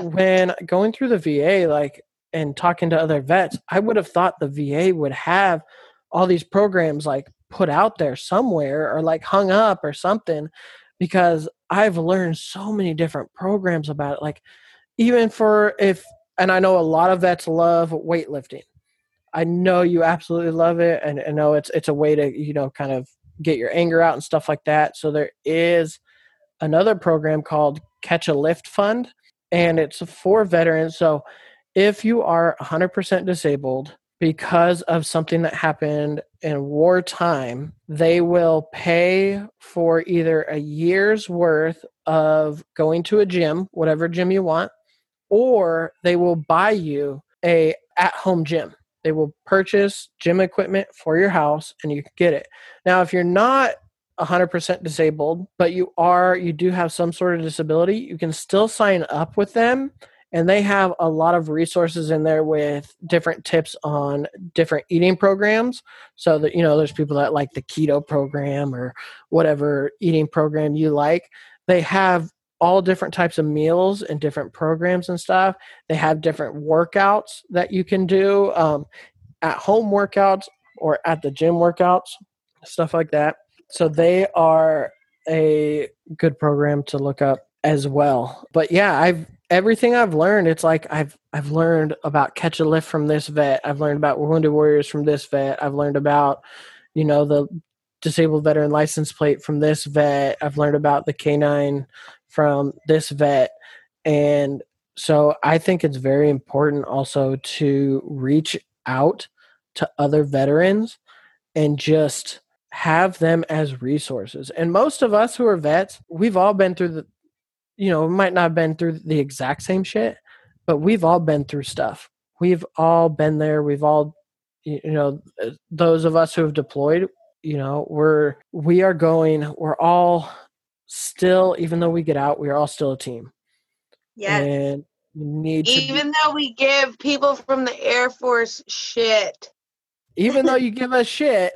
when going through the VA, like and talking to other vets, I would have thought the VA would have all these programs like put out there somewhere or like hung up or something because I've learned so many different programs about it. Like even for if and I know a lot of vets love weightlifting. I know you absolutely love it, and I know it's it's a way to you know kind of get your anger out and stuff like that. So there is another program called Catch a Lift Fund, and it's for veterans. So if you are 100% disabled because of something that happened in wartime, they will pay for either a year's worth of going to a gym, whatever gym you want, or they will buy you a at-home gym. They will purchase gym equipment for your house and you can get it. Now, if you're not 100% disabled, but you are, you do have some sort of disability, you can still sign up with them. And they have a lot of resources in there with different tips on different eating programs. So that, you know, there's people that like the keto program or whatever eating program you like. They have all different types of meals and different programs and stuff. They have different workouts that you can do um, at home workouts or at the gym workouts, stuff like that. So they are a good program to look up as well. But yeah, I've everything I've learned, it's like I've I've learned about catch a lift from this vet. I've learned about wounded warriors from this vet. I've learned about, you know, the disabled veteran license plate from this vet. I've learned about the canine from this vet. And so I think it's very important also to reach out to other veterans and just have them as resources. And most of us who are vets, we've all been through the, you know, might not have been through the exact same shit, but we've all been through stuff. we've all been there. We've all, you know, uh, those of us who have deployed, you know, we're, we are going, we're all still, even though we get out, we are all still a team. Yes. And you need to, be- Even though we give people from the Air Force shit. even though you give us shit,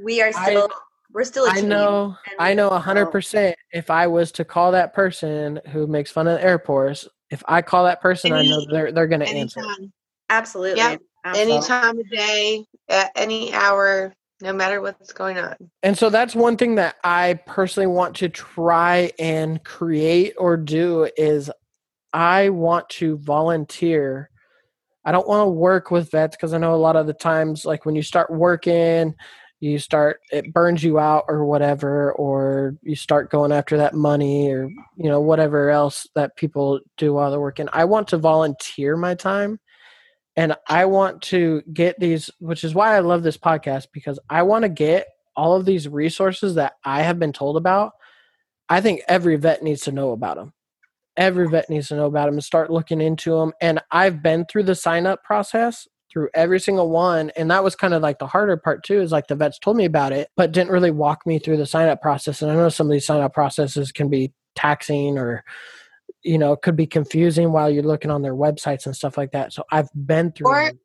we are I- still we're still a I team. know, I know a hundred percent. If I was to call that person who makes fun of the airports, if I call that person, I know they're they're gonna answer. Absolutely. Yep. Absolutely. Any time of day, at any hour, no matter what's going on. And so that's one thing that I personally want to try and create or do is I want to volunteer. I don't want to work with vets because I know a lot of the times, like when you start working, you start it burns you out or whatever, or you start going after that money or you know whatever else that people do while they're working. I want to volunteer my time and I want to get these, which is why I love this podcast because I want to get all of these resources that I have been told about. I think every vet needs to know about them. Every vet needs to know about them and start looking into them. And I've been through the sign up process through every single one. And that was kind of like the harder part too, is like the vets told me about it, but didn't really walk me through the sign up process. And I know some of these sign up processes can be taxing or you know could be confusing while you're looking on their websites and stuff like that so i've been through Or- them.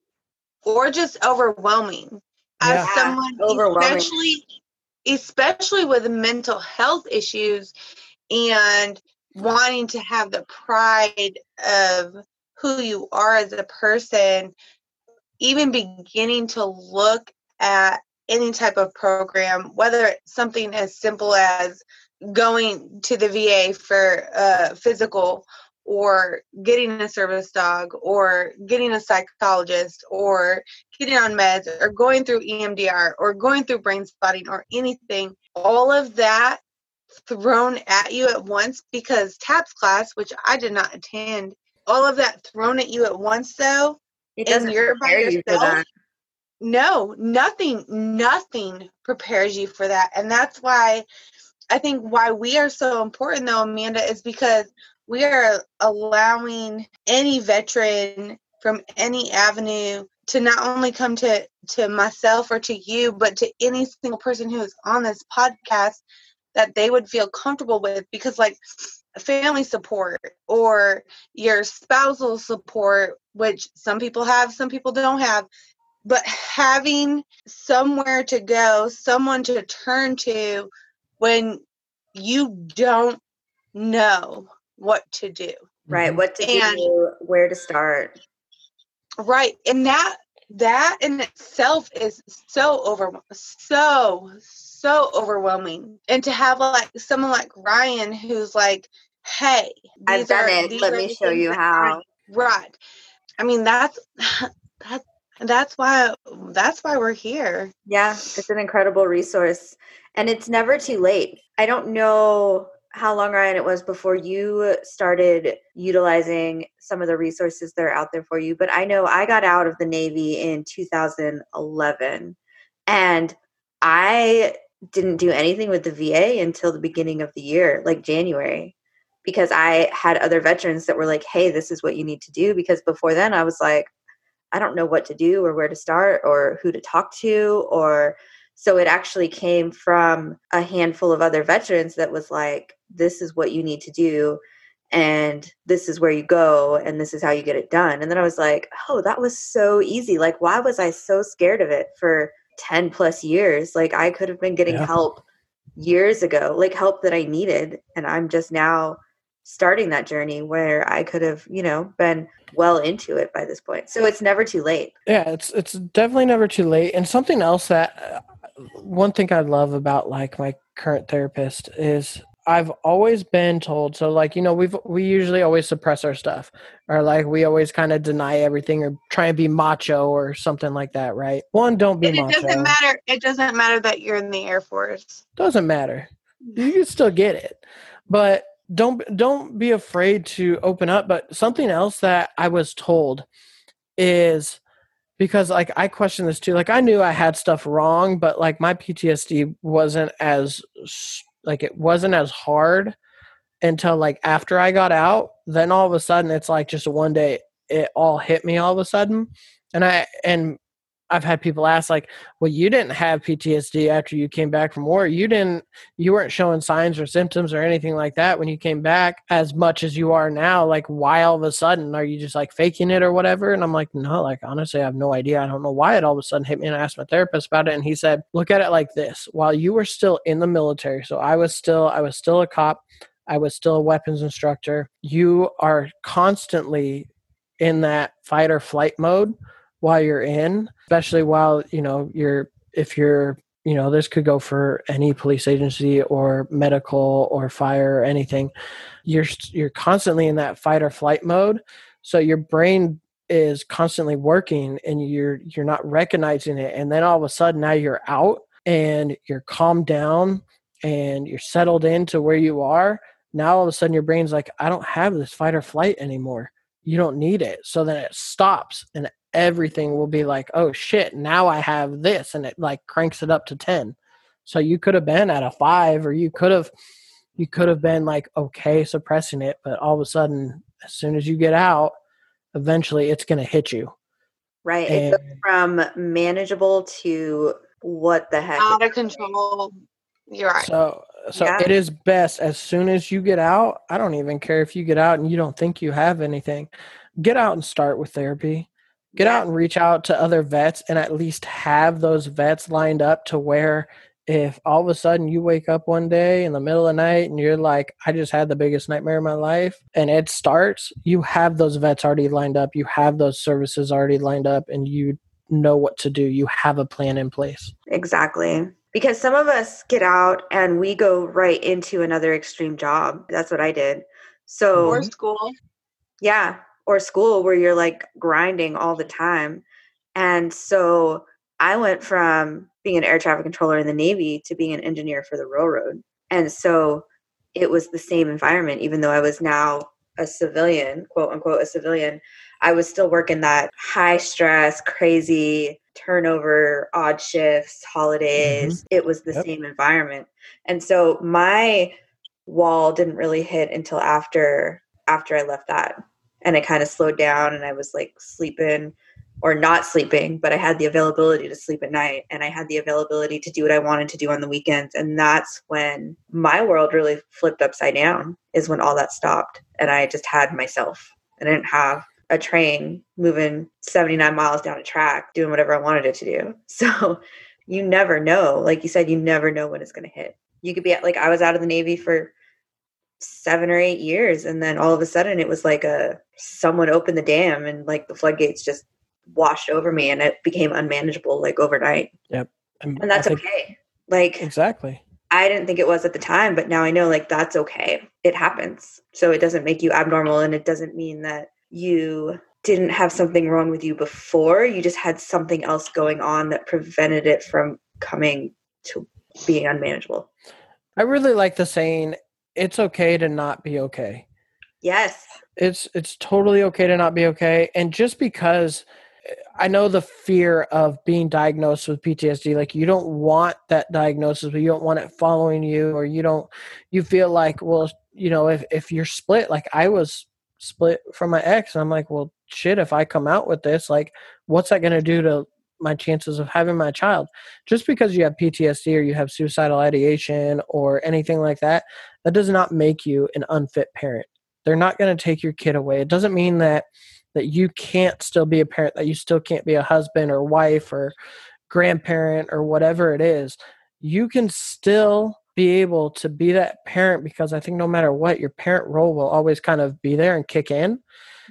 Or just overwhelming. As Yeah. someone Overwhelming. especially especially with mental health issues and wanting to have the pride of who you are as a person, even beginning to look at any type of program, whether it's something as simple as going to the VA for a physical or getting a service dog or getting a psychologist or getting on meds or going through EMDR or going through brain spotting or anything, all of that thrown at you at once because TAPS class, which I did not attend, all of that thrown at you at once though, It and doesn't you're by prepare you for yourself, that. no, nothing, nothing prepares you for that. And that's why I think why we are so important though, Amanda, is because we are allowing any veteran from any avenue to not only come to to myself or to you, but to any single person who is on this podcast that they would feel comfortable with because like family support or your spousal support, which some people have, some people don't have, but having somewhere to go, someone to turn to when you don't know what to do. Right. What to And- do, where to start. Right. And that that in itself is so over so so overwhelming. And to have like someone like Ryan who's like, hey, I've done are- it. Let me show you how. I- Right. I mean that's that's that's why that's why we're here. Yeah, it's an incredible resource. And it's never too late. I don't know how long, Ryan, it was before you started utilizing some of the resources that are out there for you. But I know I got out of the Navy in 2011 and I didn't do anything with the VA until the beginning of the year, like January, because I had other veterans that were like, hey, this is what you need to do. Because before then, I was like, I don't know what to do or where to start or who to talk to or so it actually came from a handful of other veterans that was like this is what you need to do and this is where you go and this is how you get it done and then i was like oh that was so easy like why was i so scared of it for 10 plus years like i could have been getting Yeah. help years ago like help that i needed and i'm just now starting that journey where i could have you know been well into it by this point. So it's never too late. Yeah it's it's definitely never too late. And something else that uh, one thing i love about like my current therapist is i've always been told so like you know we've we usually always suppress our stuff or like we always kind of deny everything or try and be macho or something like that right? One don't be And it macho. doesn't matter it doesn't matter that you're in the Air Force. doesn't matter. You can still get it. But don't don't be afraid to open up but something else that i was told is because like i questioned this too like i knew i had stuff wrong but like my ptsd wasn't as like it wasn't as hard until like after i got out then all of a sudden it's like just one day it all hit me all of a sudden. And I and I've had people ask like, "Well, you didn't have PTSD after you came back from war. You didn't you weren't showing signs or symptoms or anything like that when you came back as much as you are now. Like, why all of a sudden are you just like faking it or whatever?" And I'm like, "No, like honestly, I have no idea. I don't know why it all of a sudden hit me." And I asked my therapist about it, and he said, "Look at it like this: while you were still in the military, so I was still I was still a cop." I was still a weapons instructor. You are constantly in that fight or flight mode while you're in, especially while, you know, you're, if you're, you know, this could go for any police agency or medical or fire or anything. You're, you're constantly in that fight or flight mode. So your brain is constantly working and you're, you're not recognizing it. And then all of a sudden now you're out and you're calmed down and you're settled into where you are. Now all of a sudden your brain's like, I don't have this fight or flight anymore you don't need it. So then it stops and everything will be like, oh shit, now I have this. And it like cranks it up to 10. So you could have been at a five or you could have, you could have been like, okay, suppressing it. But all of a sudden, as soon as you get out, eventually it's going to hit you. Right. And, it goes from manageable to what the heck? Out of control. You're right. So so yeah. it is best as soon as you get out. I don't even care if you get out and you don't think you have anything. Get out and start with therapy. Get out and reach out to other vets and at least have those vets lined up to where if all of a sudden you wake up one day in the middle of the night and you're like, I just had the biggest nightmare of my life, and it starts, you have those vets already lined up, you have those services already lined up, and you know what to do. You have a plan in place. Exactly because some of us get out and we go right into another extreme job. That's what I did. So or school. Yeah, or school where you're like grinding all the time. And so I went from being an air traffic controller in the Navy to being an engineer for the railroad. And so it was the same environment, even though I was now a civilian, quote unquote, a civilian. I was still working that high stress, crazy turnover, odd shifts, holidays. Mm-hmm. It was the yep. same environment. And so my wall didn't really hit until after after I left that. And it kind of slowed down and I was like sleeping or not sleeping, but I had the availability to sleep at night and I had the availability to do what I wanted to do on the weekends. And that's when my world really flipped upside down, is when all that stopped. And I just had myself. I didn't have a train moving 79 miles down a track doing whatever I wanted it to do. So you never know. Like you said, you never know when it's going to hit. You could be at, like, I was out of the Navy for seven or eight years. And then all of a sudden it was like a someone opened the dam and like the floodgates just washed over me and it became unmanageable like overnight. Yep. And, and that's think, okay. Like, exactly. I didn't think it was at the time, but now I know like that's okay. It happens. So it doesn't make you abnormal and it doesn't mean that you didn't have something wrong with you before. You just had something else going on that prevented it from coming to being unmanageable. I really like the saying, it's okay to not be okay. Yes. It's it's totally okay to not be okay. And just because I know the fear of being diagnosed with PTSD. Like you don't want that diagnosis, but you don't want it following you, or you don't. You feel like, well, you know, if if you're split, like I was split from my ex and i'm like well shit if i come out with this like what's that going to do to my chances of having my child just because you have ptsd or you have suicidal ideation or anything like that that does not make you an unfit parent they're not going to take your kid away it doesn't mean that that you can't still be a parent that you still can't be a husband or wife or grandparent or whatever it is you can still be able to be that parent because I think no matter what, your parent role will always kind of be there and kick in.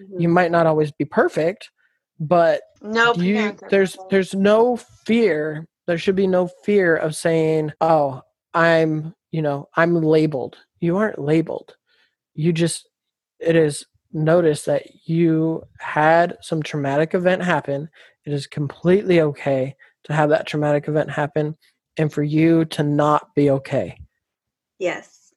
Mm-hmm. You might not always be perfect, but no, you, there's there's no fear. There should be no fear of saying, "Oh, I'm you know I'm labeled." You aren't labeled. You just it is notice that you had some traumatic event happen. It is completely okay to have that traumatic event happen and for you to not be okay. Yes.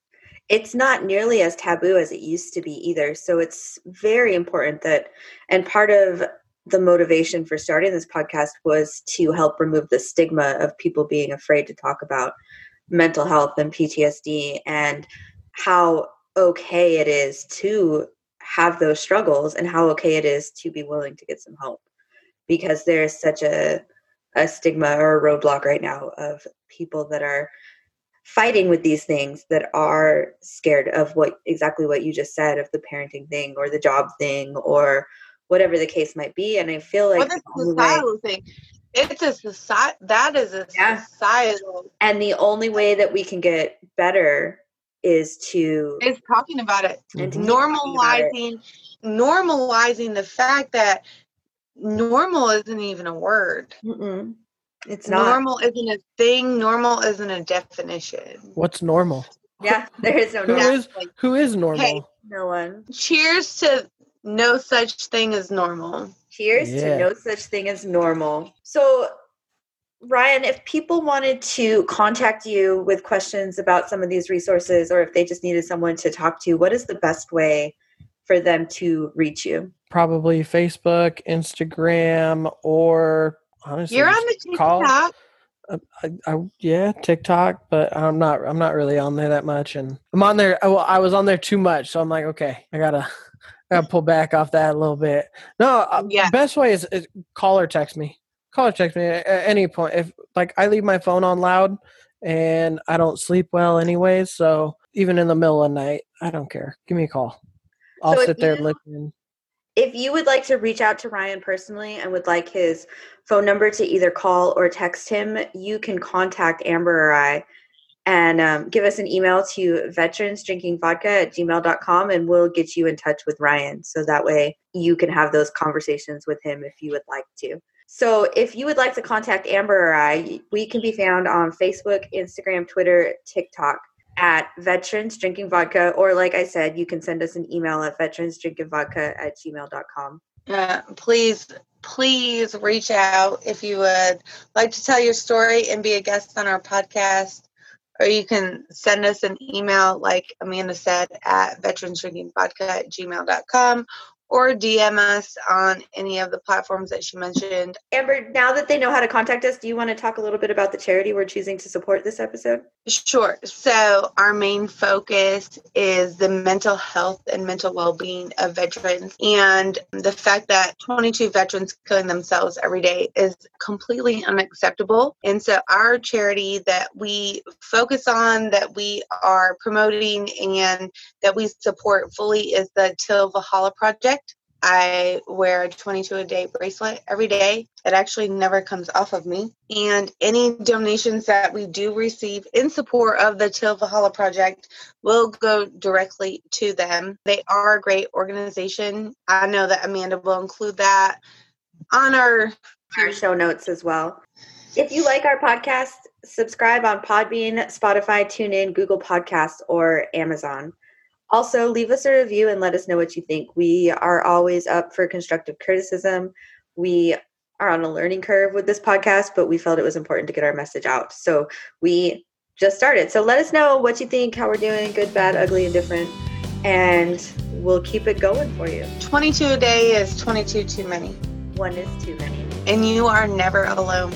It's not nearly as taboo as it used to be either. So it's very important that, and part of the motivation for starting this podcast was to help remove the stigma of people being afraid to talk about mental health and PTSD and how okay it is to have those struggles and how okay it is to be willing to get some help. Because there's such a a stigma or a roadblock right now of people that are fighting with these things that are scared of what exactly what you just said of the parenting thing or the job thing or whatever the case might be. And i feel like well, the societal way, thing it's a society that is a yeah. societal and the only way that we can get better is to is talking about it and normalizing it. normalizing the fact that normal isn't even a word Mm-mm. it's not normal isn't a thing normal isn't a definition what's normal yeah there is no who normal. is who is normal hey, no one cheers to no such thing as normal cheers yeah. to no such thing as normal so Ryan, if people wanted to contact you with questions about some of these resources or if they just needed someone to talk to, what is the best way for them to reach you? Probably Facebook, Instagram, or honestly, you're on the TikTok. Call, uh, I, I, yeah, TikTok, but I'm not. I'm not really on there that much, and I'm on there. Well, I was on there too much, so I'm like, okay, I gotta, I gotta pull back off that a little bit. No, uh, yeah. best way is, is call or text me call or text me at any point. If like I leave my phone on loud and I don't sleep well anyways, so even in the middle of the night, I don't care. Give me a call. I'll so sit there you, listening. If you would like to reach out to Ryan personally and would like his phone number to either call or text him, you can contact Amber or I and um, give us an email to veteransdrinkingvodka at gmail.com and we'll get you in touch with Ryan. So that way you can have those conversations with him if you would like to. So if you would like to contact Amber or I, we can be found on Facebook, Instagram, Twitter, TikTok at Veterans Drinking Vodka, or like I said, you can send us an email at veteransdrinkingvodka at gmail.com. Uh, please, please reach out if you would like to tell your story and be a guest on our podcast. Or you can send us an email, like Amanda said, at veteransdrinkingvodka at gmail.com or DM us on any of the platforms that she mentioned. Amber, now that they know how to contact us, do you want to talk a little bit about the charity we're choosing to support this episode? Sure. So, our main focus is the mental health and mental well being of veterans. And the fact that 22 veterans killing themselves every day is completely unacceptable. And so, our charity that we focus on, that we are promoting, and that we support fully is the Till Valhalla Project. I wear a 22 a day bracelet every day. It actually never comes off of me. And any donations that we do receive in support of the Till Valhalla Project will go directly to them. They are a great organization. I know that Amanda will include that on our, our show notes as well. If you like our podcast, subscribe on Podbean, Spotify, TuneIn, Google Podcasts, or Amazon. Also, leave us a review and let us know what you think. We are always up for constructive criticism. We are on a learning curve with this podcast, but we felt it was important to get our message out. So we just started. So let us know what you think, how we're doing, good, bad, ugly, and different. And we'll keep it going for you. 22 a day is 22 too many. One is too many. And you are never alone.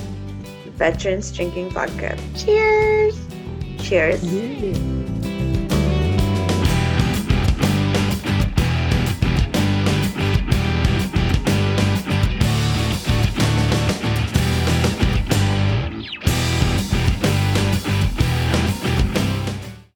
Veterans drinking vodka. Cheers. Cheers. Yeah.